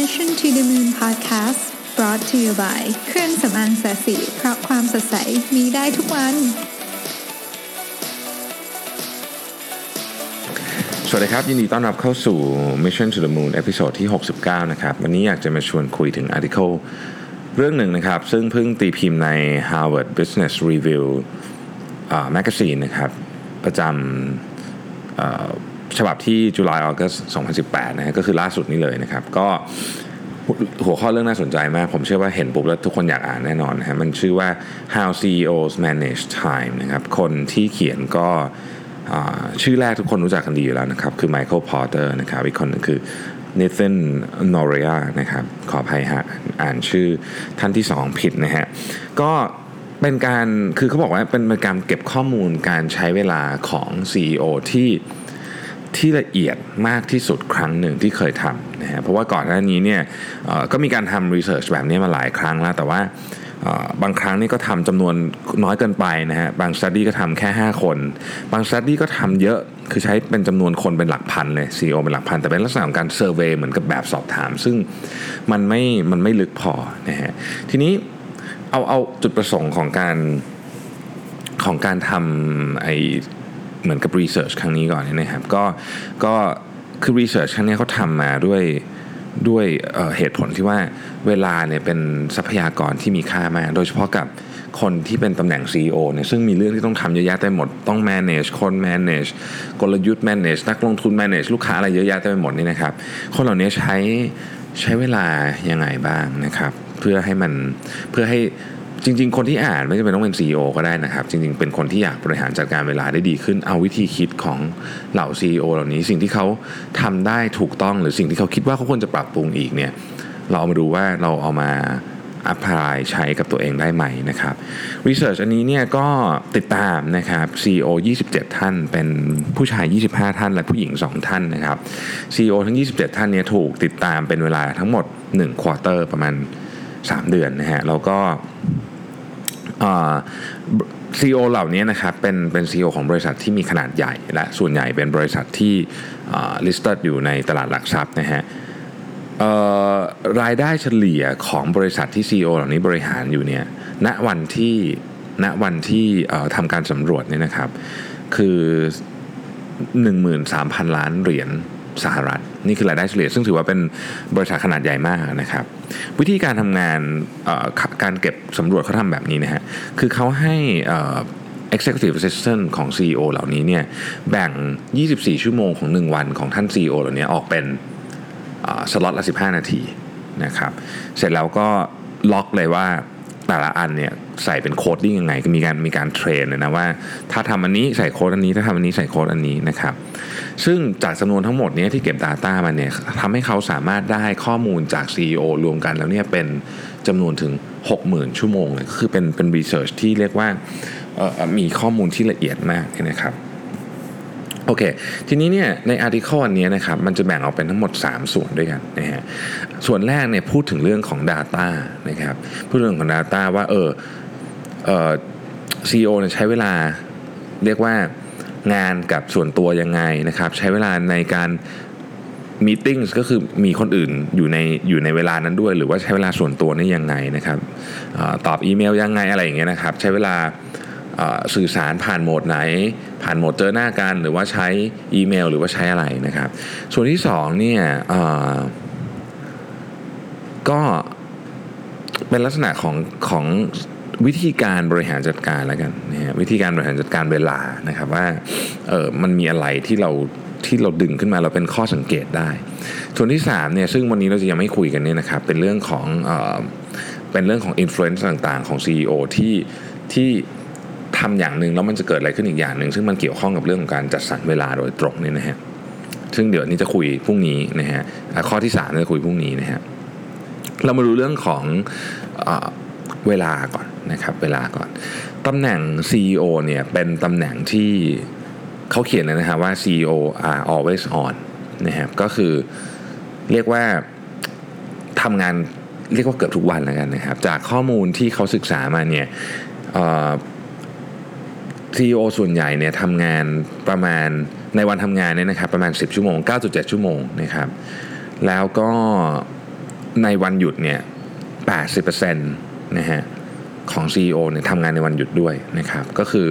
Mission to the Moon Podcast brought to you by เครื่องสำอางสดใสเพราะความสดใสมีได้ทุกวัน สวัสดีครับ ยินดีต้อนรับเข้าสู่ Mission to the Moon episode ที่ 69 นะครับ วันนี้อยากจะมาชวนคุยถึง article เรื่องหนึ่งนะครับ ซึ่งเพิ่งตีพิมพ์ใน Harvard Business Review Magazine นะครับ ประจำฉบับที่ July August 2018 นะฮะก็คือล่าสุดนี้เลยนะครับ ก็ หัวข้อเรื่องน่าสนใจมาก ผมเชื่อว่าเห็นปุ๊บแล้วทุกคนอยากอ่านแน่นอนนะฮะมันชื่อว่า How CEOs Manage Time นะครับคนที่เขียนก็ชื่อแรกทุกคนรู้จักกันดีอยู่แล้วนะครับ คือ Michael Porter นะครับอีกคนหนึงคือ Nathan Noria นะครับ ขออภัยฮะอ่านชื่อท่านที่สองผิดนะฮะ ก็เป็นการคือเขาบอกว่าเป็นเป็นการเก็บข้อมูลการใช้เวลาของ CEO ที่ ที่ละเอียดมากที่สุดครั้งหนึ่งที่เคยทำนะฮะเพราะว่าก่อนหน้านี้เนี่ยก็มีการทำ research แบบนี้มาหลายครั้งแล้ว แต่ว่าบางครั้งนี่ก็ทำจำนวนน้อยเกินไปนะฮะบางสต u d ดี้ก็ทำแค่ 5 คน บางสต u d ดี้ก็ทำเยอะคือใช้เป็นจำนวนคนเป็นหลักพันเลย CEO เป็นหลักพัน แต่เป็นลักษณะของการ survey เหมือนกับแบบสอบถาม ซึ่งมันไม่มันไม่ลึกพอนะฮะทีนี้เอาเอาจุดประสงค์ของการของการทำไอ เหมือนกับรีเสิร์ชครั้งนี้ก่อนเนี่ยนะครับก็ก็คือรีเสิร์ชครั้งนี้เขาทำมาด้วยด้วยเเหตุผลที่ว่าเวลาเนี่ยเป็นทรัพยากรที่มีค่ามาก โดยเฉพาะกับคนที่เป็นตำแหน่ง CEO เนี่ยซึ่งมีเรื่องที่ต้องทำเยอะแยะเต็มหมด ต้อง manage คน manage กลยุทธ์ manage นักลงทุน manage ลูกค้าอะไรเยอะแยะเต็มหมดนี่นะครับ คนเหล่านี้ใช้ใช้เวลายังไงบ้างนะครับ เพื่อให้มันเพื่อให้ จริง ๆ คนที่อ่านไม่จำเป็นต้องเป็น CEO ก็ได้นะครับ จริง ๆ เป็นคนที่อยากบริหารจัดการเวลาได้ดีขึ้น เอาวิธีคิดของเหล่า CEO เหล่านี้ สิ่งที่เขาทำได้ถูกต้องหรือสิ่งที่เขาคิดว่าเขาควรจะปรับปรุงอีกเนี่ยเราเอามาดูว่าเราเอามา apply ใช้กับตัวเองได้ไหมนะครับ research อันนี้เนี่ยก็ติดตามนะครับ CEO 27 ท่าน เป็นผู้ชาย 25 ท่าน และผู้หญิง 2 ท่านนะครับ CEO ทั้ง 27 ท่านเนี่ยถูกติดตามเป็นเวลาทั้งหมด1 quarter ประมาณ 3 เดือนนะฮะแล้วก็ CEO เหล่านี้นะครับเป็นเป็น CEO ของบริษัทที่มีขนาดใหญ่ และส่วนใหญ่เป็นบริษัทที่ listed อยู่ในตลาดหลักทรัพย์นะฮะรายได้เฉลี่ยของบริษัทที่ CEO เหล่านี้บริหารอยู่เนี่ยณวันที่ณวันที่ทำการสำรวจเนี่ยนะครับคือ 13,000 ล้านเหรียญ สหรัฐ นี่คือรายได้เฉลี่ยซึ่งถือว่าเป็นบริษัทขนาดใหญ่มากนะครับ วิธีการทำงานการเก็บสำรวจเขาทำแบบนี้นะฮะคือเขาให้เอ่อ Executive Assistant ของ CEO เหล่านี้เนี่ยแบ่ง 24 ชั่วโมงของ 1 วันของท่าน CEO เหล่านี้ออกเป็นสล็อตละ 15 นาทีนะครับ เสร็จแล้วก็ log เลยว่าแต่ละอันเนี่ยใส่เป็น coding ยังไง ก็มีการมีการ train เลยนะว่า ถ้าทำอันนี้ใส่โค้ดอันนี้ ถ้าทำอันนี้ใส่โค้ดอันนี้นะครับ ซึ่งจากจำนวนทั้งหมดนี้ที่เก็บ Data มาเนี่ยทำให้เขาสามารถได้ข้อมูลจาก CEO รวมกันแล้วเนี่ยเป็นจำนวนถึง 60,000 ชั่วโมงเลยก็คือเป็นเป็น research ที่เรียกว่ามีข้อมูลที่ละเอียดมากนะครับโอเค ทีนี้เนี่ยใน article อันนี้นะครับมันจะแบ่งออกเป็นทั้งหมด 3 ส่วนด้วยกันนะฮะส่วนแรกเนี่ยพูดถึงเรื่องของ Data นะครับพูดเรื่องของ Data ว่าเออ ซีอีโอเนี่ยใช้เวลาเรียกว่างานกับส่วนตัวยังไงนะครับ ใช้เวลาในการมีติ้งก็คือมีคนอื่นอยู่ในอยู่ในเวลานั้นด้วย หรือว่าใช้เวลาส่วนตัวนี่ยังไงนะครับออตอบอีเมลยังไงอะไรอย่างเงี้ยนะครับ ใช้เวลาสื่อสารผ่านโหมดไหน ผ่านโหมดเจอหน้ากันหรือว่าใช้อีเมล หรือว่าใช้อะไรนะครับ ส่วนที่สองเนี่ยก็เป็นลักษณะของของ วิธีการบริหารจัดการแล้วกันนะฮะวิธีการบริหารจัดการเวลานะครับว่าเออมันมีอะไรที่เราที่เราดึงขึ้นมาเราเป็นข้อสังเกตได้ ส่วนที่3เนี่ยซึ่งวันนี้เราจะยังไม่คุยกันเนี่ยนะครับเป็นเรื่องของเออเป็นเรื่องของอิ f ฟ u e n c e ต่างๆ ของ CEO ที่ที่ทำอย่างหนึ่งแล้วมันจะเกิดอะไรขึ้นอีกอย่างหนึ่งซึ่งมันเกี่ยวข้องกับเรื่องของการจัดสรรเวลาโดยตรงเนี่ยนะฮะซึ่งเดี๋ยวนี้จะคุยพรุ่งนี้นะฮะอะข้อที่3จะคุยพรุ่งนี้นะฮะเรามาดูเรื่องของ เวลาก่อนนะครับเวลาก่อนตำแหน่ง CEO เนี่ยเป็นตำแหน่งที่เขาเขียนนะครับว่า CEO are always on นะครับก็คือเรียกว่าทำงานเรียกว่าเกือบทุกวันแล้วกันนะครับ จากข้อมูลที่เขาศึกษามาเนี่ยเอ่อ CEO ส่วนใหญ่เนี่ยทำงานประมาณในวันทำงานเนี่ยนะครับประมาณ 10 ชั่วโมง 9.7 ชั่วโมงนะครับแล้วก็ในวันหยุดเนี่ย80% นะฮะของ CEO เนี่ยทำงานในวันหยุดด้วยนะครับก็คือ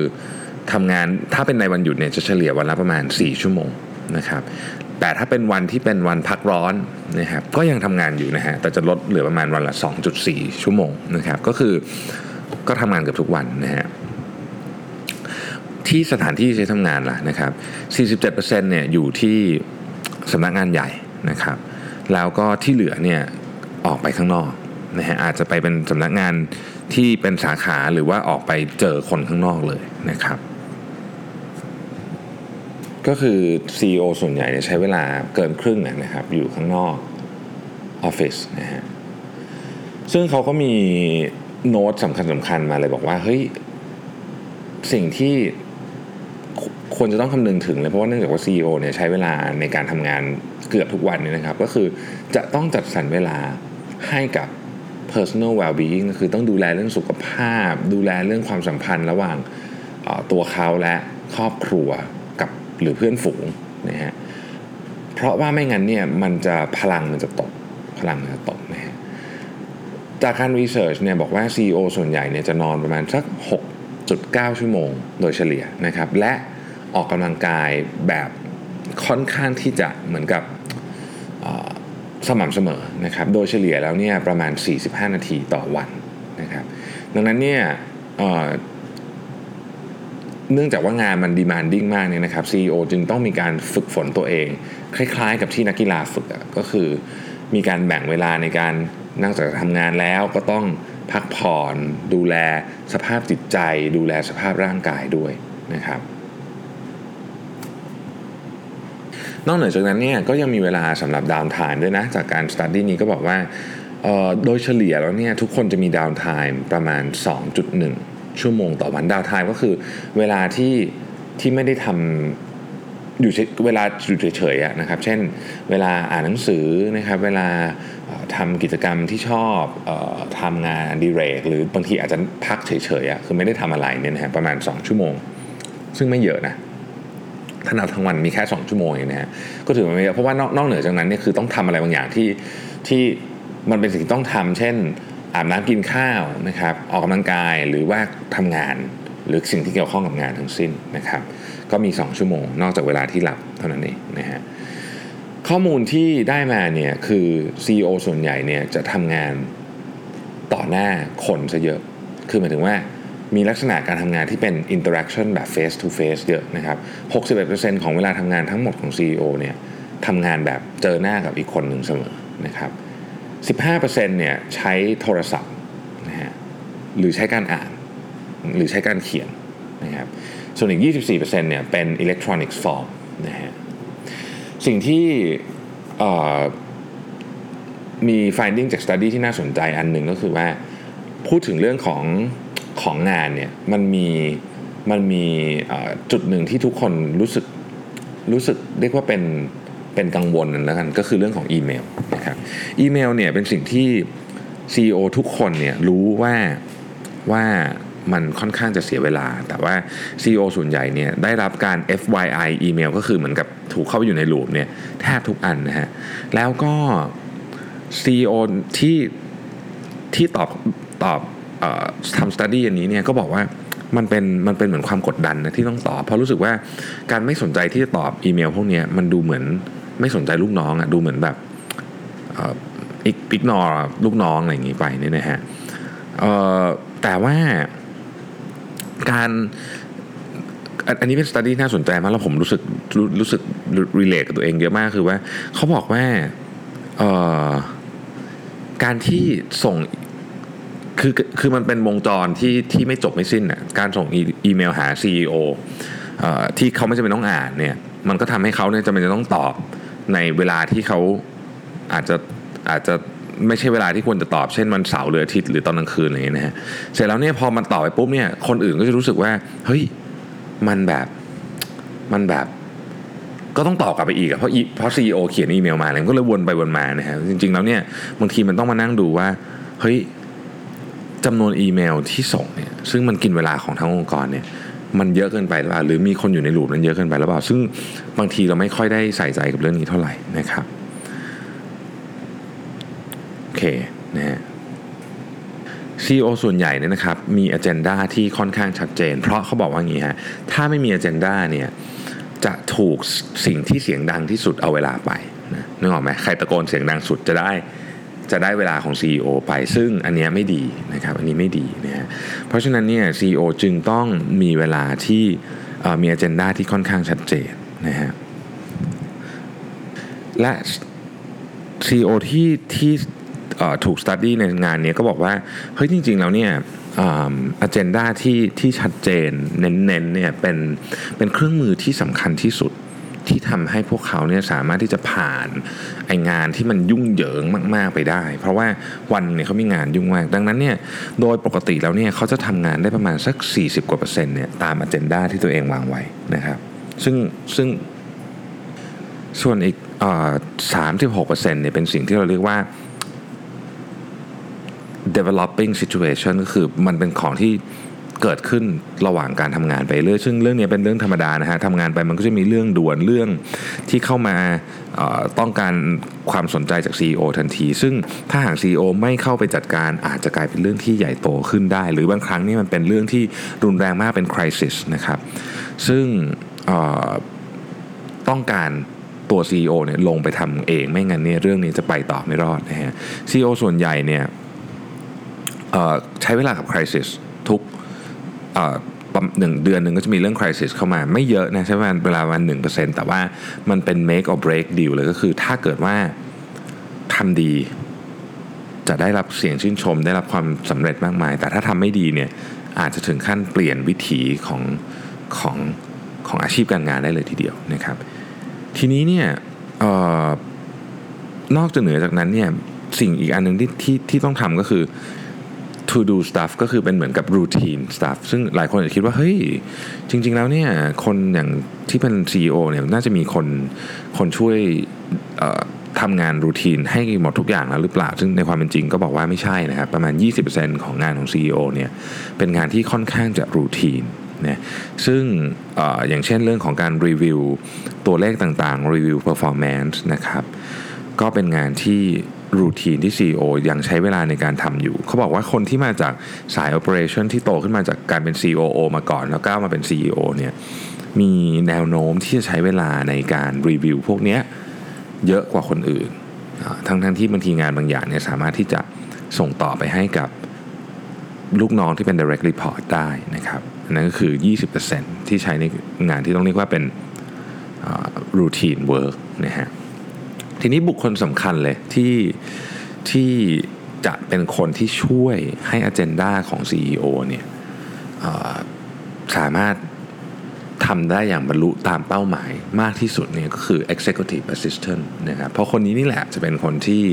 ทำงานถ้าเป็นในวันหยุดเนี่ยจะเฉลี่ยวันละประมาณ 4 ชั่วโมงนะครับแต่ถ้าเป็นวันที่เป็นวันพักร้อนนะครับก็ยังทำงานอยู่นะฮะแต่จะลดเหลือประมาณวันละ 2.4 ชั่วโมงนะครับก็คือก็ทำงานเกือบทุกวันนะฮะที่สถานที่ใช้ทำงานล่ะนะครับ 47%เนี่ยอยู่ที่สำนักงานใหญ่นะครับ แล้วก็ที่เหลือเนี่ยออกไปข้างนอก นะฮะอาจจะไปเป็นสำนักงานที่เป็นสาขาหรือว่าออกไปเจอคนข้างนอกเลยนะครับ ก็คือ CEO ส่วนใหญ่ใช้เวลาเกินครึ่งนะครับ อยู่ข้างนอกออฟฟิศนะฮะซึ่งเขาก็มีโน้ตสำคัญสำคัญมาเลยบอกว่าเฮ้ยสิ่งที่ควรจะต้องคำนึงถึงเลย เพราะว่าเนื่องจากว่า CEO เนี่ยใช้เวลาในการทำงานเกือบทุกวันเนี่ยนะครับ ก็คือจะต้องจัดสรรเวลาให้กับ personal well-being ก็คือต้องดูแลเรื่องสุขภาพ ดูแลเรื่องความสัมพันธ์ระหว่างตัวเขาและครอบครัวกับหรือเพื่อนฝูงนะฮะเพราะว่าไม่งั้นเนี่ยมันจะพลังมันจะตกพลังมันจะตกนะฮะจากการรีเสิร์ชเนี่ยบอกว่า CEO ส่วนใหญ่เนี่ยจะนอนประมาณสัก 6.9 ชั่วโมงโดยเฉลี่ยนะครับ และออกกำลังกายแบบค่อนข้างที่จะเหมือนกับ สม่ำเสมอนะครับ โดยเฉลี่ยแล้วเนี่ยประมาณ 45 นาทีต่อวันนะครับ ดังนั้นเนี่ยเนื่องจากว่างานมัน demanding มากเนี่ยนะครับ CEO จึงต้องมีการฝึกฝนตัวเอง คล้ายๆ กับที่นักกีฬาฝึกก็คือมีการแบ่งเวลาในการนั่งจากทำงานแล้วก็ต้องพักผ่อน ดูแลสภาพจิตใจ ดูแลสภาพร่างกายด้วยนะครับ นอกเหนือจากนั้นเนี่ยก็ยังมีเวลาสำหรับ downtime ด้วยนะ จากการ study นี้ก็บอกว่าโดยเฉลี่ยแล้วเนี่ยทุกคนจะมี downtime ประมาณ 2.1 ชั่วโมงต่อวัน downtime ก็คือเวลาที่ที่ไม่ได้ทำอยู่เวลาอยู่เฉยๆนะครับ เช่น เวลาอ่านหนังสือนะครับ เวลาทำกิจกรรมที่ชอบเออทำงานอดิเรก หรือบางทีอาจจะพักเฉยๆคือไม่ได้ทำอะไรเนี่ยนะฮะประมาณ 2 ชั่วโมง ซึ่งไม่เยอะนะ ถ้านับทั้งวันมีแค่ 2 ชั่วโมงเองนะฮะก็ถือว่าไม่เยอะเพราะว่านอกนอกเหนือจากนั้นเนี่ยคือต้องทำอะไรบางอย่างที่ที่มันเป็นสิ่งที่ต้องทำเช่น อาบน้ำกินข้าวนะครับออกกำลังกายหรือว่าทำงานหรือสิ่งที่เกี่ยวข้องกับงานทั้งสิ้นนะครับก็มี 2 ชั่วโมง นอกจากเวลาที่หลับเท่านั้นเองนะฮะข้อมูลที่ได้มาเนี่ยคือ CEO ส่วนใหญ่เนี่ยจะทำงานต่อหน้าคนซะเยอะ คือหมายถึงว่า มีลักษณะการทำงานที่เป็น interaction แบบ face to face เยอะนะครับ 61%ของเวลาทำงานทั้งหมดของ CEO เนี่ยทำงานแบบเจอหน้ากับอีกคนหนึ่งเสมอนะครับ 15%เนี่ยใช้โทรศัพท์นะฮะหรือใช้การอ่าน หรือใช้การเขียนนะครับ ส่วนอีก 24%เนี่ยเป็น electronic form นะฮะ สิ่งที่มี finding จาก study ที่น่าสนใจอันหนึ่งก็คือว่าพูดถึงเรื่องของ ของงานเนี่ยมันมีมันมีจุดหนึ่งที่ทุกคนรู้สึกรู้สึกเรียกว่าเป็นเป็นกังวลนั่นแล้วกันก็คือเรื่องของอีเมลนะครับอีเมลเนี่ยเป็นสิ่งที่ CEO ทุกคนเนี่ยรู้ว่าว่ามันค่อนข้างจะเสียเวลา แต่ว่า CEO ส่วนใหญ่เนี่ยได้รับการ FYI อีเมลก็คือเหมือนกับถูกเข้าไปอยู่ในลูปเนี่ยแทบทุกอันนะฮะแล้วก็ CEO ที่ที่ตอบตอบ ทำ study อันนี้เนี่ยก็บอกว่ามันเป็นมันเป็นเหมือนความกดดันนะที่ต้องตอบเพราะรู้สึกว่าการไม่สนใจที่จะตอบอีเมลพวกนี้มันดูเหมือนไม่สนใจลูกน้องอะดูเหมือนแบบอิก ignore ลูกน้องอะไรอย่างนี้ไปเนี่ยนะฮะแต่ว่าการอันนี้เป็น study น่าสนใจมากแล้วผมรู้สึกรู้สึกรีเลทกับตัวเองเยอะมากคือว่าเขาบอกว่าการที่ส่ง คือคือมันเป็นวงจรที่ที่ไม่จบไม่สิ้นอะการส่งอีเมลหา CEO ที่เขาไม่จำเป็นต้องอ่านเนี่ยมันก็ทำให้เขาเนี่ยจำเป็นจะต้องตอบในเวลาที่เขาอาจจะอาจจะไม่ใช่เวลาที่ควรจะตอบเช่นวันเสาร์หรืออาทิตย์หรือตอนกลางคืนอะไรอย่างเงี้ยนะฮะเสร็จแล้วเนี่ยพอมันตอบไปปุ๊บเนี่ยคนอื่นก็จะรู้สึกว่าเฮ้ยมันแบบมันแบบ ก็ต้องตอบกลับไปอีกอะเพราะเพราะซีอเขียนอีเมลมาแล้วก็เลยวนไปวนมานะฮะจริง ๆ แล้วเนี่ยบางทีมันต้องมานั่งดูว่าเฮ้ย จำนวนอีเมลที่ส่งเนี่ยซึ่งมันกินเวลาของทั้งองค์กรเนี่ยมันเยอะเกินไปหรือเปล่าหรือมีคนอยู่ในหลูปนั้นเยอะเกินไปหรือเปล่า ซึ่งบางทีเราไม่ค่อยได้ใส่ใจกับเรื่องนี้เท่าไหร่นะครับโอเคนะฮะ CEO ส่วนใหญ่เนี่ยนะครับมีอ g e n d a ที่ค่อนข้างชัดเจน เพราะเขาบอกว่างี้ฮะถ้าไม่มีอ g e n d a เนี่ยจะถูกสิ่งที่เสียงดังที่สุดเอาเวลาไปนะนึกออกไหมใครตะโกนเสียงดังสุดจะได้ จะได้เวลาของ CEO ไปซึ่งอันนี้ไม่ดีนะครับอันนี้ไม่ดีนะฮะเพราะฉะนั้นเนี่ย CEO จึงต้องมีเวลาที่มีอ g e n d a ที่ค่อนข้างชัดเจนนะฮะและ CEO ที่ที่ถูกสตัดดี้ในงานนี้ก็บอกว่า เฮ้ยจริง ๆ แล้วเนี่ยอันเจนดาที่ที่ชัดเจนเน้นๆเนี่ยเป็นเป็นเครื่องมือที่สำคัญที่สุด ที่ทำให้พวกเขาเนี่ยสามารถที่จะผ่านไองานที่มันยุ่งเหยิงมาก ๆไปได้ เพราะว่าวันเนี่ยเขามีงานยุ่งมาก ดังนั้นเนี่ยโดยปกติแล้วเนี่ยเขาจะทำงานได้ประมาณสัก 40 กว่าเปอร์เซ็นต์เนี่ยตามอันเจนดาที่ตัวเองวางไว้นะครับ ซึ่งซึ่งส่วนอีกสามสิบหกเปอร์เซ็นต์เนี่ยเป็นสิ่งที่เราเรียกว่า developing situation ก็คือมันเป็นของที่ เกิดขึ้นระหว่างการทำงานไปเรื่อยซึ่งเรื่องนี้เป็นเรื่องธรรมดานะฮะทำงานไปมันก็จะมีเรื่องด่วนเรื่องที่เข้ามาต้องการความสนใจจาก CEO ทันที ซึ่งถ้าหาก CEO ไม่เข้าไปจัดการอาจจะกลายเป็นเรื่องที่ใหญ่โตขึ้นได้ หรือบางครั้งนี่มันเป็นเรื่องที่รุนแรงมากเป็น crisis นะครับซึ่งต้องการตัว CEO เนี่ยลงไปทำเองไม่งั้นเนี่ยเรื่องนี้จะไปต่อไม่รอดนะฮะ CEO ส่วนใหญ่เนี่ยใช้เวลากับ crisis ทุก หนึ่งเดือนหนึ่งก็จะมีเรื่อง crisis เข้ามาไม่เยอะนะใช้เวลาเวลาวันหนึ่งเปอร์เซ็นต์แต่ว่ามันเป็น make or break deal เลยก็คือถ้าเกิดว่าทำดีจะได้รับเสียงชื่นชม ได้รับความสำเร็จมากมาย แต่ถ้าทำไม่ดีเนี่ยอาจจะถึงขั้นเปลี่ยนวิถีของของของอาชีพการงานได้เลยทีเดียวนะครับ ทีนี้เนี่ยออนอกจากเหนือจากนั้นเนี่ยสิ่งอีกอันหนึ่งที่ที่ที่ต้องทำก็คือ to do stuff ก็คือเป็นเหมือนกับ routine stuff ซึ่งหลายคนอาจจะคิดว่า เฮ้ย จริง ๆ แล้วเนี่ย คนอย่างที่เป็น CEO เนี่ยน่าจะมีคนคนช่วยทำงานรูทีนให้หมดทุกอย่างแล้วหรือเปล่า ซึ่งในความเป็นจริงก็บอกว่าไม่ใช่นะครับ ประมาณ 20%ของงานของ CEO เนี่ยเป็นงานที่ค่อนข้างจะรูทีนนะซึ่งออย่างเช่นเรื่องของการรีวิวตัวเลขต่างๆ รีวิว performance นะครับ ก็เป็นงานที่ รูทีนที่ CEO ยังใช้เวลาในการทำอยู่ เขาบอกว่าคนที่มาจากสาย Operation ที่โตขึ้นมาจากการเป็น COO มาก่อน แล้วก้าวมาเป็น CEO เนี่ยมีแนวโน้มที่จะใช้เวลาในการรีวิวพวกนี้เยอะกว่าคนอื่น ทั้งทั้งที่บางทีงานบางอย่างเนี่ยสามารถที่จะส่งต่อไปให้กับลูกน้องที่เป็น direct report ได้นะครับนั่นก็คือ 20%ที่ใช้ในงานที่ต้องเรียกว่าเป็น routine work นะฮะ ทีนี้บุคคลสำคัญเลยที่ที่จะเป็นคนที่ช่วยให้อ g e n d a ของ CEO เนี่ยสามารถทำได้อย่างบรรลุตามเป้าหมายมากที่สุดเนี่ยก็คือ executive assistant นะครับเพราะคนนี้นี่แหละจะเป็นคนที่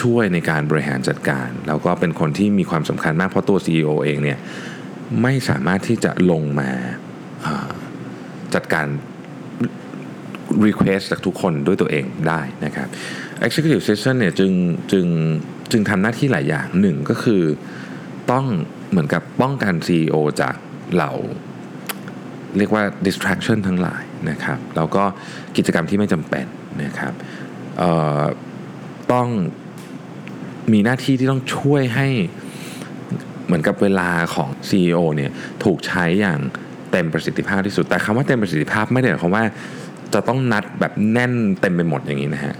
ช่วยในการบริหารจัดการ แล้วก็เป็นคนที่มีความสำคัญมากเพราะตัว CEO เองเนี่ยไม่สามารถที่จะลงมาจัดการ request จากทุกคนด้วยตัวเองได้นะครับ executive assistant เนี่ยจึงจึงจึงทำหน้าที่หลายอย่างหนึ่งก็คือต้องเหมือนกับป้องกัน CEO จากเหล่าเรียกว่า distraction ทั้งหลายนะครับแล้วก็กิจกรรมที่ไม่จำเป็นนะครับต้องมีหน้าที่ที่ต้องช่วยให้เหมือนกับเวลาของ CEO เนี่ยถูกใช้อย่างเต็มประสิทธิภาพที่สุด แต่คำว่าเต็มประสิทธิภาพไม่ได้หมายความว่า จะต้องนัดแบบแน่นเต็มไปหมดอย่างนี้นะฮะ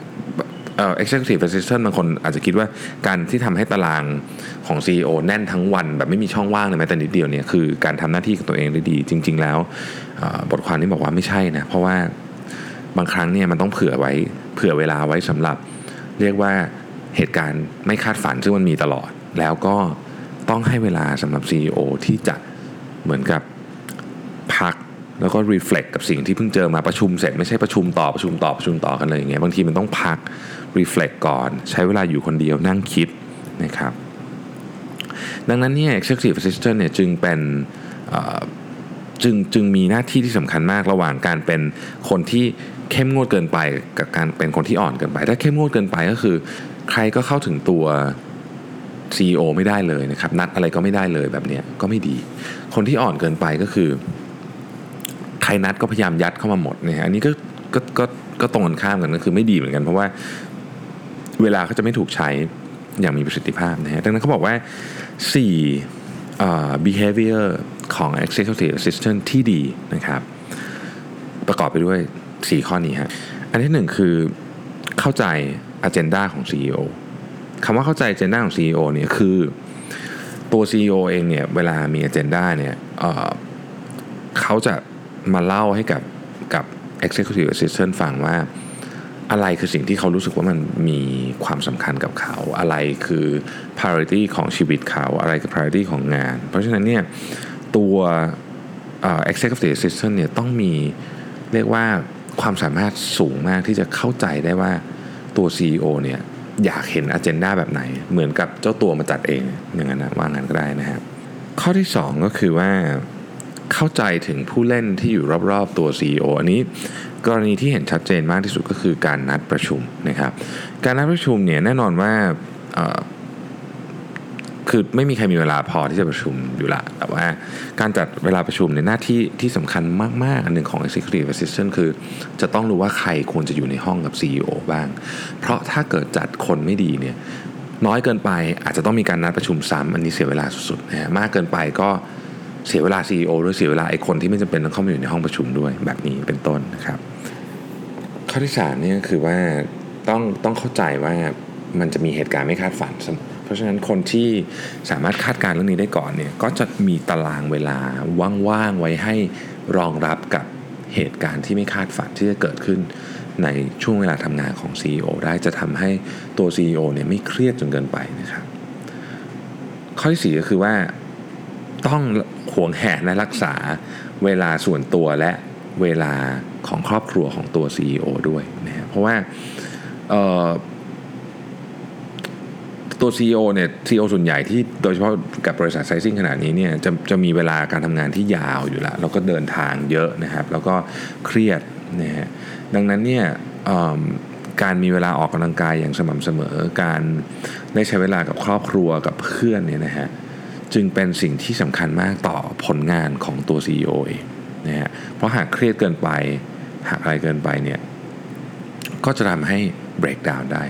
เอ่อ executive assistant บางคนอาจจะคิดว่าการที่ทำให้ตารางของ CEO แน่นทั้งวัน แบบไม่มีช่องว่างเลยแม้แต่นิดเดียวเนี่ยคือการทำหน้าที่ของตัวเองได้ดี จริง ๆ แล้วบทความนี้บอกว่าไม่ใช่นะ เพราะว่าบางครั้งเนี่ยมันต้องเผื่อไว้เผื่อเวลาไว้สำหรับ เรียกว่าเหตุการณ์ไม่คาดฝันซึ่งมันมีตลอด แล้วก็ต้องให้เวลาสำหรับ CEO ที่จะเหมือนกับพัก แล้วก็รีเฟล็กกับสิ่งที่เพิ่งเจอมาประชุมเสร็จไม่ใช่ประชุมต่อประชุมต่อประชุมต่อกันเลยอย่างเงี้ยบางทีมันต้องพักรีเฟล็กก่อน ใช้เวลาอยู่คนเดียวนั่งคิดนะครับดังนั้นเนี่ย executive assistant เนี่ยจึงเป็นจึงจึงมีหน้าที่ที่สำคัญมากระหว่างการเป็นคนที่เข้มงวดเกินไปกับการเป็นคนที่อ่อนเกินไป ถ้าเข้มงวดเกินไปก็คือ ใครก็เข้าถึงตัว CEO ไม่ได้เลยนะครับ นัดอะไรก็ไม่ได้เลยแบบนี้ก็ไม่ดี คนที่อ่อนเกินไปก็คือ ใครนัดก็พยายามยัดเข้ามาหมดเนี่ยอันนี้ก็ก็ก็ก็ตรงกันข้ามกันก็คือไม่ดีเหมือนกัน เพราะว่าเวลาก็จะไม่ถูกใช้อย่างมีประสิทธิภาพนะฮะดังนั้นเขาบอกว่า4 uh, behavior ของ executive assistant ที่ดีนะครับ ประกอบไปด้วย 4 ข้อนี้ฮะอันที่หนึ่งคือเข้าใจ agenda ของ CEO คำว่าเข้าใจ agenda ของ CEO เนี่ยคือตัว CEO เองเนี่ยเวลามี agenda เนี่ยเเขาจะ มาเล่าให้กับกับ executive assistant ฟังว่าอะไรคือสิ่งที่เขารู้สึกว่ามันมีความสำคัญกับเขา อะไรคือ priority ของชีวิตเขา อะไรคือ priority ของงาน เพราะฉะนั้นเนี่ยตัว executive assistant เนี่ยต้องมีเรียกว่าความสามารถสูงมากที่จะเข้าใจได้ว่าตัว CEO เนี่ยอยากเห็นอ g e n d a แบบไหน เหมือนกับเจ้าตัวมาจัดเองอย่างนั้นนะว่างั้นก็ได้นะครับข้อที่ 2 ก็คือว่า เข้าใจถึงผู้เล่นที่อยู่รอบๆตัว CEO อันนี้กรณีที่เห็นชัดเจนมากที่สุดก็คือการนัดประชุมนะครับ การนัดประชุมเนี่ยแน่นอนว่าคือไม่มีใครมีเวลาพอที่จะประชุมอยู่ละ แต่ว่าการจัดเวลาประชุมในหน้าที่ที่สำคัญมาก ๆ อันหนึ่งของ Executive Assistant คือ จะต้องรู้ว่าใครควรจะอยู่ในห้องกับ CEO บ้าง เพราะถ้าเกิดจัดคนไม่ดีเนี่ยน้อยเกินไปอาจจะต้องมีการนัดประชุมซ้ำอันนี้เสียเวลาสุดๆนะมากเกินไปก็ เสียเวลา CEO ด้วยเสียเวลาไอ้คนที่ไม่จำเป็นต้องเข้ามาอยู่ในห้องประชุมด้วยแบบนี้เป็นต้นนะครับ ข้อที่3นี่คือว่าต้องต้องเข้าใจว่ามันจะมีเหตุการณ์ไม่คาดฝัน เพราะฉะนั้นคนที่สามารถคาดการเรื่องนี้ได้ก่อนเนี่ยก็จะมีตารางเวลาว่างๆไว้ให้รองรับกับเหตุการณ์ที่ไม่คาดฝันที่จะเกิดขึ้นในช่วงเวลาทำงานของ CEO ได้จะทำให้ตัว CEO เนี่ยไม่เครียดจนเกินไปนะครับ ข้อที่4ก็คือว่าต้อง หวงแหนและรักษาเวลาส่วนตัวและเวลาของครอบครัวของตัว CEO ด้วยนะเพราะว่าตัว CEO เนี่ย CEO ส่วนใหญ่ที่โดยเฉพาะกับบริษัทไซซิ่งขนาดนี้เนี่ยจะจะมีเวลาการทำงานที่ยาวอยู่แล้วแล้วก็เดินทางเยอะนะครับ แล้วก็เครียดนะฮะดังนั้นเนี่ยการมีเวลาออกกำลังกายอย่างสม่ำเสมอ การได้ใช้เวลากับครอบครัวกับเพื่อนเนี่ยนะฮะ จึงเป็นสิ่งที่สำคัญมากต่อผลงานของตัว CEO เองนะฮะเพราะหากเครียดเกินไป หากอะไรเกินไปเนี่ยก็จะทำให้ break down ได้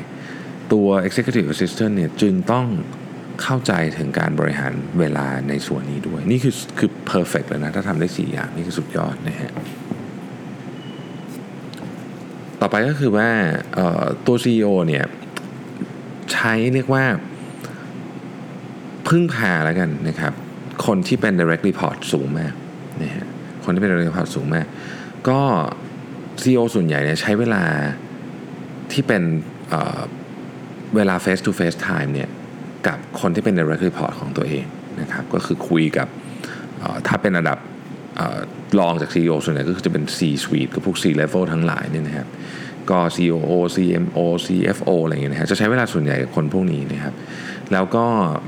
ตัว Executive Assistant เนี่ยจึงต้องเข้าใจถึงการบริหารเวลาในส่วนนี้ด้วย นี่คือคือ perfect เลยนะ ถ้าทำได้ 4 อย่าง นี่คือสุดยอดนะฮะต่อไปก็คือว่าตัว CEO เนี่ยใช้เรียกว่า พึ่งพาแล้วกันนะครับ คนที่เป็น direct report สูงมากนะฮะคนที่เป็น direct report สูงมาก ก็ CEO ส่วนใหญ่เนี่ยใช้เวลาที่เป็นเวลา face to face time เนี่ยกับคนที่เป็น direct report ของตัวเองนะครับ ก็คือคุยกับถ้าเป็นระดับรองจาก CEO ส่วนใหญ่ก็คือจะเป็น C suite กับพวก C level ทั้งหลายเนี่ยนะครับ ก็ COO CMO CFO อะไรอย่างเงี้ยนะฮะจะใช้เวลาส่วนใหญ่กับคนพวกนี้นะครับแล้วก็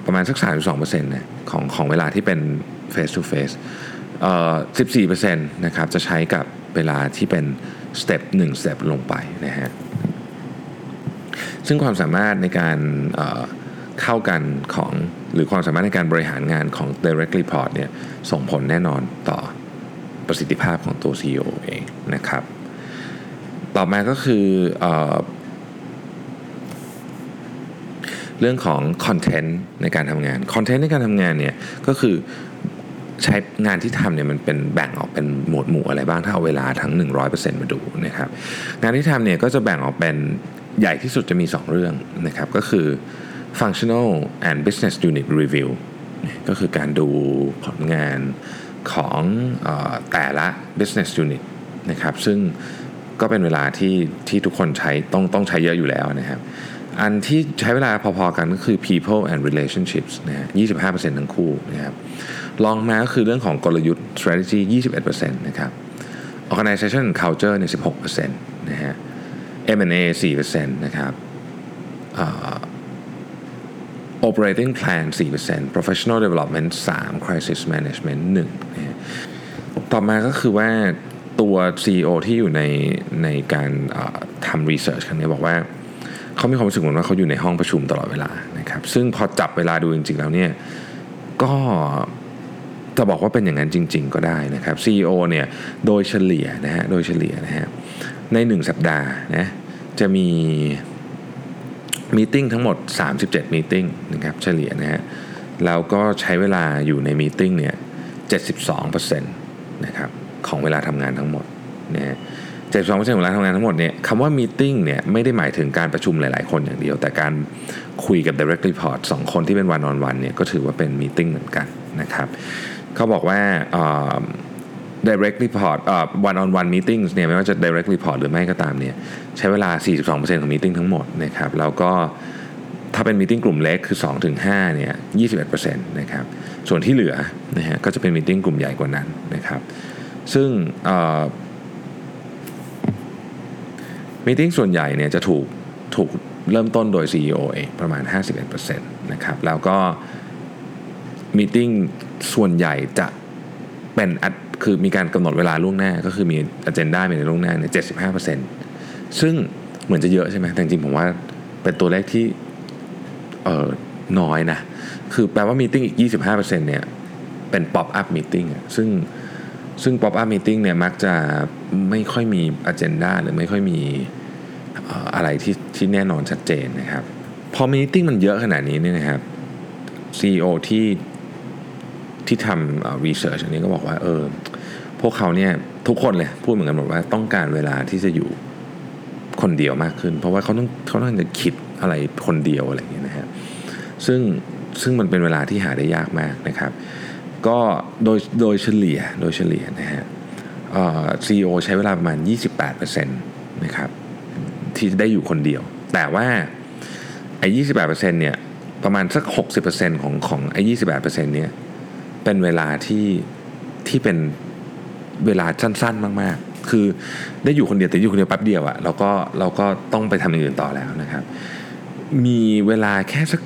ประมาณสัก 32%นะของของเวลาที่เป็น face to face เอ่อ14%นะครับจะใช้กับเวลาที่เป็น step 1 step ลงไปนะฮะซึ่งความสามารถในการเข้ากันของหรือความสามารถในการบริหารงานของ direct report เนี่ยส่งผลแน่นอนต่อประสิทธิภาพของตัว CEO เองนะครับ ต่อมาก็คือเอเรื่องของ content ในการทำงาน content ในการทำงานเนี่ยก็คือใช้งานที่ทำเนี่ยมันเป็นแบ่งออกเป็นหมวดหมู่อะไรบ้างถ้าเอาเวลาทั้ง 100%มาดูนะครับงานที่ทำเนี่ยก็จะแบ่งออกเป็นใหญ่ที่สุดจะมี 2 เรื่องนะครับก็คือ functional and business unit review ก็คือการดูผลงานของอแต่ละ business unit นะครับซึ่ง ก็เป็นเวลาที่ที่ทุกคนใช้ต้องต้องใช้เยอะอยู่แล้วนะครับ อันที่ใช้เวลาพอๆกันก็คือ people and relationships นะฮะ25%ทั้งคู่นะครับลองมาก็คือเรื่องของกลยุทธ์ strategy 21%นะครับ organization culture เนี่ย16%นะฮะ M&A 4%นะครับ operating plan 4% professional development 3 crisis management 1นะต่อมาก็คือว่า ตัว CEO ที่อยู่ในในการทำ research ครั้งนี้บอกว่า เขามีความรู้สึกเหมือนว่าเขาอยู่ในห้องประชุมตลอดเวลานะครับซึ่งพอจับเวลาดูจริง ๆ แล้วเนี่ยก็จะบอกว่าเป็นอย่างนั้นจริง ๆ ก็ได้นะครับ CEO เนี่ยโดยเฉลี่ยนะฮะโดยเฉลี่ยนะฮะใน 1 สัปดาห์นะจะมีมีติ้งทั้งหมด 37 มีติ้งนะครับเฉลี่ยนะฮะแล้วก็ใช้เวลาอยู่ในมีติ้งเนี่ย 72%นะครับ ของเวลาทำงานทั้งหมดนะฮะ72%ของเวลาทำงานทั้งหมดเนี่ยคำว่า meeting เนี่ยไม่ได้หมายถึงการประชุมหลาย ๆ คนอย่างเดียว แต่การคุยกับ direct report สองคนที่เป็น one on one เนี่ยก็ถือว่าเป็น meeting เหมือนกันนะครับเขาบอกว่า direct report เอ่อ one on one meetings เนี่ยไม่ว่าจะ direct report หรือไม่ก็ตามเนี่ยใช้เวลา 42%ของ meeting ทั้งหมดนะครับแล้วก็ถ้าเป็น meeting กลุ่มเล็กคือ2ถึง5เนี่ย21%นะครับส่วนที่เหลือนะฮะก็จะเป็นมีติ้งกลุ่มใหญ่กว่านั้นนะครับ ซึ่งมีติ้งส่วนใหญ่เนี่ยจะถูกถูกเริ่มต้นโดย CEO เองประมาณ 51%นะครับแล้วก็มีติ้งส่วนใหญ่จะเป็นคือมีการกำหนดเวลาล่วงหน้า ก็คือมีอ g e n d a มีในล่วงหน้าเนี่ย75%ซึ่งเหมือนจะเยอะใช่ไหมแต่จริงผมว่าเป็นตัวเลขที่เออน้อยนะ คือแปลว่า meeting อีก 25%เนี่ยเป็น pop up meeting ซึ่ง ซึ่ง pop up meeting เนี่ยมักจะไม่ค่อยมี agenda หรือไม่ค่อยมีอะไรที่ที่แน่นอนชัดเจนนะครับ พอ meeting มันเยอะขนาดนี้เนี่ยนะครับ CEO ที่ที่ทำ research อันนี้ก็บอกว่าเออพวกเขาเนี่ยทุกคนเลยพูดเหมือนกันหมดว่าต้องการเวลาที่จะอยู่คนเดียวมากขึ้น เพราะว่าเขาต้องเขาต้องจะคิดอะไรคนเดียวอะไรอย่างเงี้ยนะฮะซึ่งซึ่งมันเป็นเวลาที่หาได้ยากมากนะครับ ก็โดยโดยเฉลี่ยโดยเฉลี่ยนะฮะซีอีโอใช้เวลาประมาณ 28%นะครับที่ได้อยู่คนเดียว แต่ว่าไอ้28%เนี่ยประมาณสัก 60%ของของไอ้28%เนี่ยเป็นเวลาที่ที่เป็นเวลาสั้นๆมากๆ คือได้อยู่คนเดียวแต่อยู่คนเดียวแป๊บเดียวอะเราก็เราก็ต้องไปทำอย่างอื่นต่อแล้วนะครับ มีเวลาแค่สัก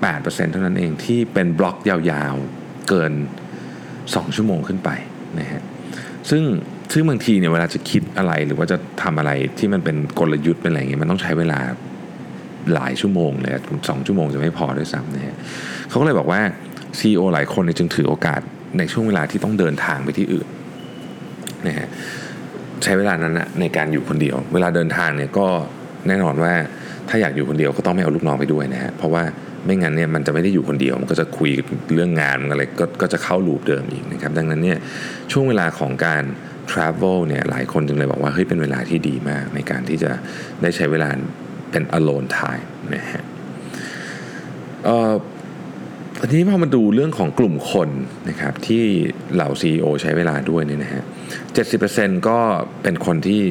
18%เท่านั้นเองที่เป็นบล็อกยาวๆ เกิน 2 ชั่วโมงขึ้นไปนะฮะซึ่งซึ่งบางทีเนี่ยเวลาจะคิดอะไรหรือว่าจะทำอะไรที่มันเป็นกลยุทธ์เป็นอะไรเงี้ยมันต้องใช้เวลาหลายชั่วโมงเลยสองชั่วโมงจะไม่พอด้วยซ้ำนะฮะเขาก็เลยบอกว่า CEO หลายคนเนี่ยจึงถือโอกาสในช่วงเวลาที่ต้องเดินทางไปที่อื่นนะฮะใช้เวลานั้นนะในการอยู่คนเดียว เวลาเดินทางเนี่ยก็แน่นอนว่าถ้าอยากอยู่คนเดียวก็ต้องไม่เอาลูกน้องไปด้วยนะฮะเพราะว่า ไม่งั้นเนี่ยมันจะไม่ได้อยู่คนเดียว มันก็จะคุยเรื่องงานอะไรกก็จะเข้าลูปเดิมอีกนะครับดังนั้นเนี่ยช่วงเวลาของการ travel เนี่ยหลายคนจึงเลยบอกว่าเฮ้ยเป็นเวลาที่ดีมาก ในการที่จะได้ใช้เวลาเป็น alone time นะฮะทีนี้พอมาดูเรื่องของกลุ่มคนนะครับที่เหล่า CEO ใช้เวลาด้วยเนี่ยนะฮะ70%ก็เป็นคนที่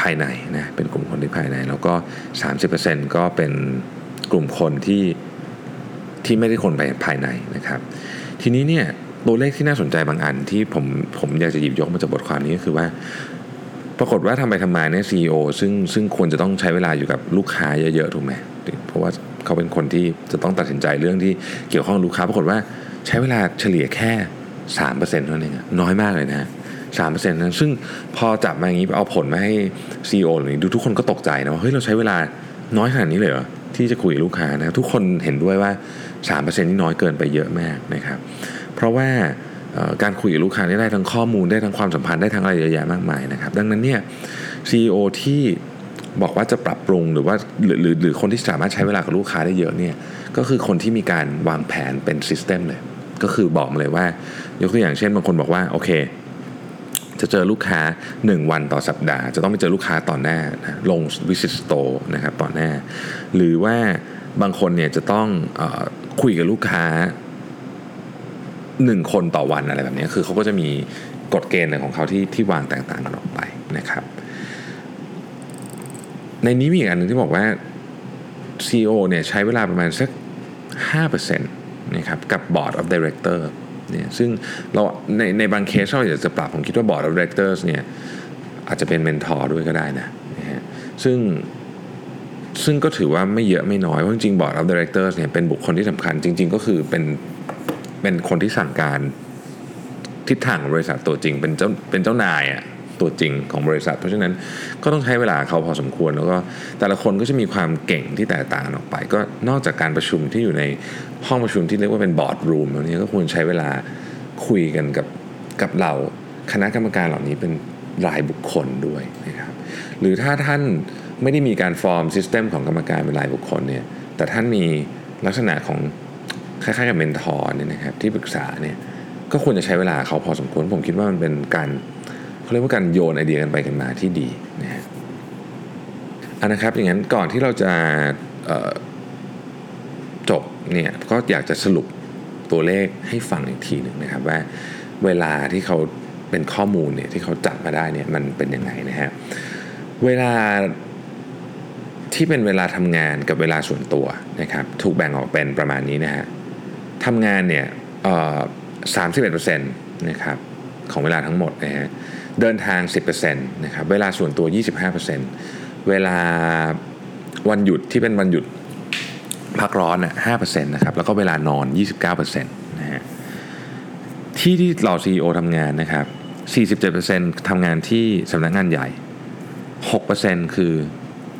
ภายในนะเป็นกลุ่มคนที่ภายใน แล้วก็ 30%ก็เป็นกลุ่มคนที่ ที่ไม่ได้คนไปภายในนะครับ ทีนี้เนี่ยตัวเลขที่น่าสนใจบางอันที่ผมผมอยากจะหยิบยกมาจากบทความนี้ก็คือว่า ปรากฏว่าทำไปทำมาเนี่ยซีอซึ่งซึ่งควรจะต้องใช้เวลาอยู่กับลูกค้าเยอะๆถูกไหมเพราะว่าเขาเป็นคนที่จะต้องตัดสินใจเรื่องที่เกี่ยวข้องลูกค้า ปรากฏว่าใช้เวลาเฉลี่ยแค่สามเปอร์เซ็นต์เท่านั้นเองน้อยมากเลยนะสามเปอร์เซ็นต์นั้นซึ่งพอจับมาอย่างนี้เอาผลมาให้ซีอหรือดูทุกคนก็ตกใจนะว่าเฮ้ยเราใช้เวลาน้อยขนาดนี้เลยเหรอที่จะคุยกับลูกค้านะทุกคนเห็นด้วยว่า 3%นี่น้อยเกินไปเยอะมากนะครับ เพราะว่าการคุยกับลูกค้าได้ทั้งข้อมูลได้ทั้งความสัมพันธ์ได้ทั้งอะไรเยอะแยะมากมายนะครับ ดังนั้นเนี่ย CEO ที่บอกว่าจะปรับปรุงหรือว่าหรือหรือหรือคนที่สามารถใช้เวลากับลูกค้าได้เยอะเนี่ยก็คือคนที่มีการวางแผนเป็นซิสเต็มเลย ก็คือบอกมาเลยว่ายกตัวอย่างเช่นบางคนบอกว่าโอเค จะเจอลูกค้า 1 วันต่อสัปดาห์ จะต้องไปเจอลูกค้าต่อหน้าลงวิสิตโตนะครับต่อหน้า หรือว่าบางคนเนี่ยจะต้องอ คุยกับลูกค้าหนึ่งคนต่อวันอะไรแบบนี้คือเขาก็จะมีกฎเกณฑ์ของเขาที่ที่วางแตกต่างกันออกไปนะครับ ในนี้มีอีกอันหนึ่งที่บอกว่า CEO เนี่ยใช้เวลาประมาณสัก5%นะครับกับ Board of Director เนี่ยซึ่งเราในในบางเคสเราอยากจะปรับผมคิดว่า Board of Directors เนี่ยอาจจะเป็น mentor ด้วยก็ได้นะนะฮะซึ่ง ซึ่งก็ถือว่าไม่เยอะไม่น้อย เพราะจริงๆ Board of Directors เนี่ยเป็นบุคคลที่สำคัญ จริง ๆ ก็คือเป็นเป็นคนที่สั่งการทิศทางของบริษัทตัวจริง เป็นเจ้าเป็นเจ้านายอะตัวจริงของบริษัท เพราะฉะนั้นก็ต้องใช้เวลาเขาพอสมควร แล้วก็แต่ละคนก็จะมีความเก่งที่แตกต่างออกไป ก็นอกจากการประชุมที่อยู่ในห้องประชุมที่เรียกว่าเป็น boardroom แล้วนี้ก็ควรใช้เวลาคุยกันกับกับเราคณะกรรมการเหล่านี้เป็นรายบุคคลด้วยนะครับหรือถ้าท่าน ไม่ได้มีการ form system ของกรรมการเป็นรายบุคคลเนี่ยแต่ท่านมีลักษณะของคล้ายๆกับเมนทอร์เนี่ยนะครับที่ปรึกษาเนี่ยก็ควรจะใช้เวลาเขาพอสมควรผมคิดว่ามันเป็นการเขาเรียกว่าการโยนไอเดียกันไปกันมาที่ดีนะฮะอันนะครับอย่างนั้นก่อนที่เราจะจบเนี่ยก็อยากจะสรุปตัวเลขให้ฟังอีกทีหนึ่งนะครับว่าเวลาที่เขาเป็นข้อมูลเนี่ยที่เขาจัดมาได้เนี่ยมันเป็นยังไงนะฮะเวลา ที่เป็นเวลาทำงานกับเวลาส่วนตัวนะครับถูกแบ่งออกเป็นประมาณนี้นะฮะทำงานเนี่ยสามสิบเอ็ดเปอร์เซ็นต์นะครับของเวลาทั้งหมดนะฮะเดินทาง 10%นะครับเวลาส่วนตัว 25%เวลาวันหยุดที่เป็นวันหยุดพักร้อนอะ5%นะครับแล้วก็เวลานอน 29%นะฮะที่ที่เรา CEO ทำงานนะครับ47%ทำงานที่สำนักงานใหญ่ 6%คือ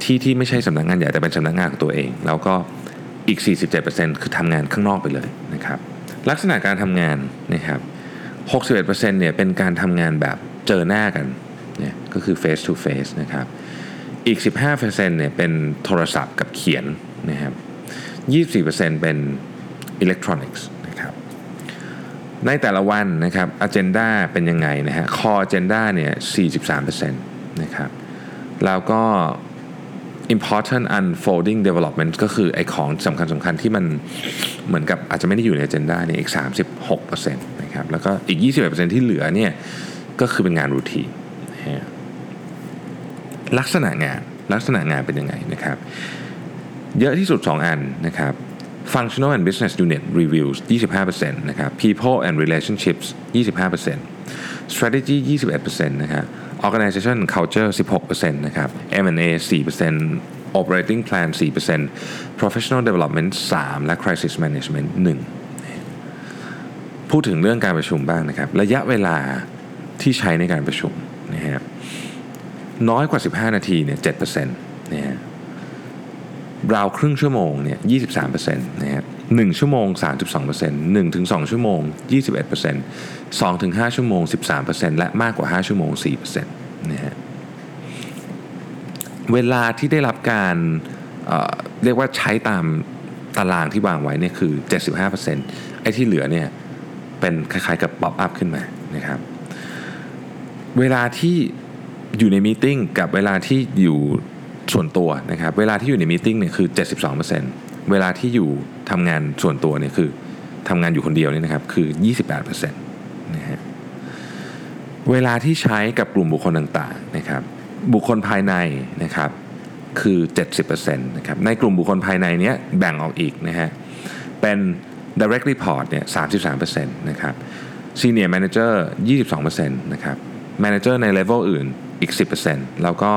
ที่ที่ไม่ใช่สำนักงานใหญ่แต่เป็นสำนักงานของตัวเอง แล้วก็อีก 47%คือทำงานข้างนอกไปเลยนะครับลักษณะการทำงานนะครับ61%เนี่ยเป็นการทำงานแบบเจอหน้ากันเนี่ยก็คือ face to face นะครับอีก 15%เนี่ยเป็นโทรศัพท์กับเขียนนะครับ24%เป็นอิเล็กทรอนิกส์นะครับในแต่ละวันนะครับ agenda เป็นยังไงนะฮะ core agenda เนี่ย43%นะครับแล้วก็ important unfolding development ก็คือไอ้ของสำคัญสำคัญที่มันเหมือนกับอาจจะไม่ได้อยู่ใน agenda เนี่ยอีก 36%นะครับแล้วก็อีก 21%ที่เหลือเนี่ยก็คือเป็นงานรูทีนลักษณะงานลักษณะงานเป็นยังไงนะครับ เยอะที่สุด 2 อันนะครับ functional and business unit reviews 25%นะครับ people and relationships 25% strategy 21%นะครับ organization culture 16%นะครับ M&A 4% operating plan 4% professional development 3 และ crisis management 1 พูดถึงเรื่องการประชุมบ้างนะครับ ระยะเวลาที่ใช้ในการประชุมนะฮะน้อยกว่า 15 นาทีเนี่ย7%นะฮะราวครึ่งชั่วโมงเนี่ย23%นะฮะ 1 ชั่วโมง 32% 1ถึง2ชั่วโมง 21% 2ถึง5ชั่วโมง 13%และมากกว่า 5 ชั่วโมง 4%นะฮะเวลาที่ได้รับการเเรียกว่าใช้ตามตารางที่วางไว้เนี่ยคือ 75%ไอ้ที่เหลือเนี่ยเป็นคล้ายๆกับป๊อปอัพขึ้นมานะครับเวลาที่อยู่ใน meeting กับเวลาที่อยู่ส่วนตัวนะครับเวลาที่อยู่ใน meeting เนี่ยคือ 72%เวลาที่อยู่ทำงานส่วนตัวเนี่ยคือทำงานอยู่คนเดียวนี่นะครับคือ 28%นะฮะเวลาที่ใช้กับกลุ่มบุคคลต่างๆนะครับบุคคลภายในนะครับคือ 70%นะครับในกลุ่มบุคคลภายในเนี้ยแบ่งออกอีกนะฮะเป็น direct report เนี่ย33%นะครับ senior manager 22%นะครับ manager ใน level อื่นอีก 10%แล้วก็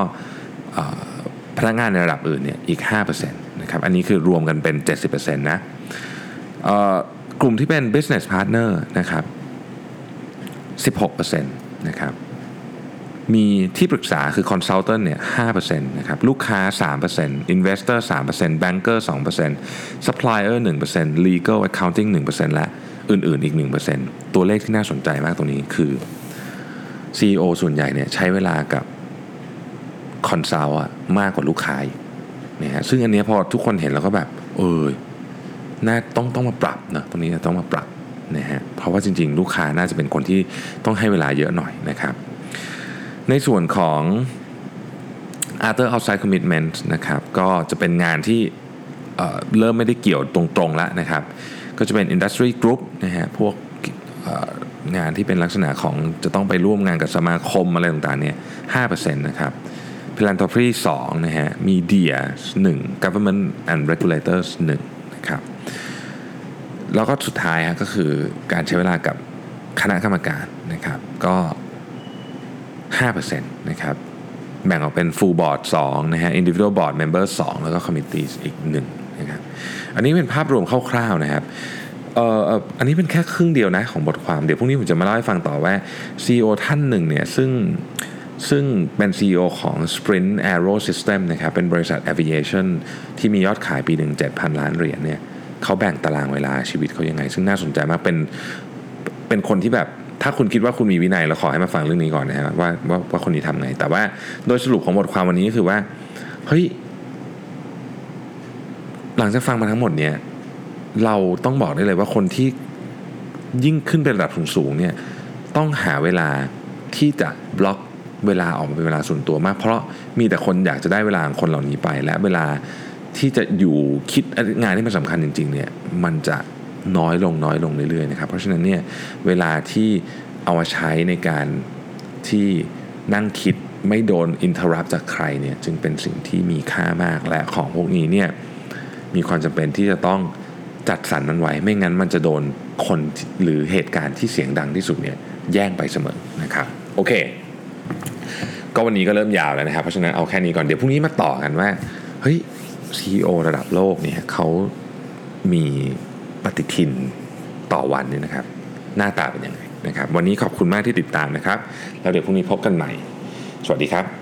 พนักงานในระดับอื่นเนี่ยอีก 5%นะครับ อันนี้คือรวมกันเป็น 70%นะกลุ่มที่เป็น business partner นะครับ16%นะครับมีที่ปรึกษาคือ consultant เนี่ย5%นะครับ ลูกค้า 3% investor 3% banker 2% supplier 1% legal accounting 1%และอื่นๆอีก 1%ตัวเลขที่น่าสนใจมากตรงนี้คือ CEO ส่วนใหญ่เนี่ยใช้เวลากับ consult มากกว่าลูกค้า เนี่ยฮะซึ่งอันนี้พอทุกคนเห็นแล้วก็แบบ เออน่าต้องต้องมาปรับนะตรงนี้ต้องมาปรับนะฮะเพราะว่าจริง ๆ ลูกค้าน่าจะเป็นคนที่ต้องให้เวลาเยอะหน่อยนะครับ ในส่วนของ other outside commitment นะครับก็จะเป็นงานที่เเริ่มไม่ได้เกี่ยวตรงๆแล้วนะครับ ก็จะเป็น industry group นะฮะพวกงานที่เป็นลักษณะของจะต้องไปร่วมงานกับสมาคมอะไรต่างๆเนี่ย5%นะครับ philanthropy 2นะฮะ media 1 government and regulators 1นะครับแล้วก็สุดท้ายก็คือการใช้เวลากับคณะกรรมการนะครับก็5%นะครับแบ่งออกเป็น full board 2นะฮะ individual board member 2 แล้วก็ committee อีก1นะครับอันนี้เป็นภาพรวมคร่าวๆนะครับเอ่ออันนี้เป็นแค่ครึ่งเดียวนะของบทความ เดี๋ยวพรุ่งนี้ผมจะมาเล่าให้ฟังต่อว่า CEO ท่านหนึ่งเนี่ยซึ่ง ซึ่งเป็น CEO ของ Sprint Aero System นะครับเป็นบริษัท aviation ที่มียอดขายปีหนึ่ง7,000 ล้านเหรียญเนี่ยเขาแบ่งตารางเวลาชีวิตเขายังไง ซึ่งน่าสนใจมากเป็นเป็นคนที่แบบถ้าคุณคิดว่าคุณมีวินัยเราขอให้มาฟังเรื่องนี้ก่อนนะฮะว่าว่าว่าคนนี้ทำไง แต่ว่าโดยสรุปของบทความวันนี้ก็คือว่าเฮ้ยหลังจากฟังมาทั้งหมดเนี่ยเราต้องบอกได้เลยว่าคนที่ยิ่งขึ้นเป็นระดับสูงๆเนี่ยต้องหาเวลาที่จะบล็อก เวลาออกมาเป็นเวลาส่วนตัวมาก เพราะมีแต่คนอยากจะได้เวลาของคนเหล่านี้ไป และเวลาที่จะอยู่คิดงานที่มันสำคัญจริงๆเนี่ยมันจะน้อยลงน้อยลงเรื่อยๆนะครับ เพราะฉะนั้นเนี่ยเวลาที่เอามาใช้ในการที่นั่งคิดไม่โดนอินเทอร์รัปจากใครเนี่ยจึงเป็นสิ่งที่มีค่ามากและของพวกนี้เนี่ยมีความจำเป็นที่จะต้องจัดสรรมันไว้ ไม่งั้นมันจะโดนคนหรือเหตุการณ์ที่เสียงดังที่สุดเนี่ยแย่งไปเสมอนะครับ โอเค ก็วันนี้ก็เริ่มยาวแล้วนะครับ เพราะฉะนั้นเอาแค่นี้ก่อนเดี๋ยวพรุ่งนี้มาต่อกันว่าเฮ้ยซีอระดับโลกเนี่ยเขามีปฏิทินต่อวันนี่นะครับ หน้าตาเป็นยังไงนะครับ วันนี้ขอบคุณมากที่ติดตามนะครับ แล้วเดี๋ยวพรุ่งนี้พบกันใหม่ สวัสดีครับ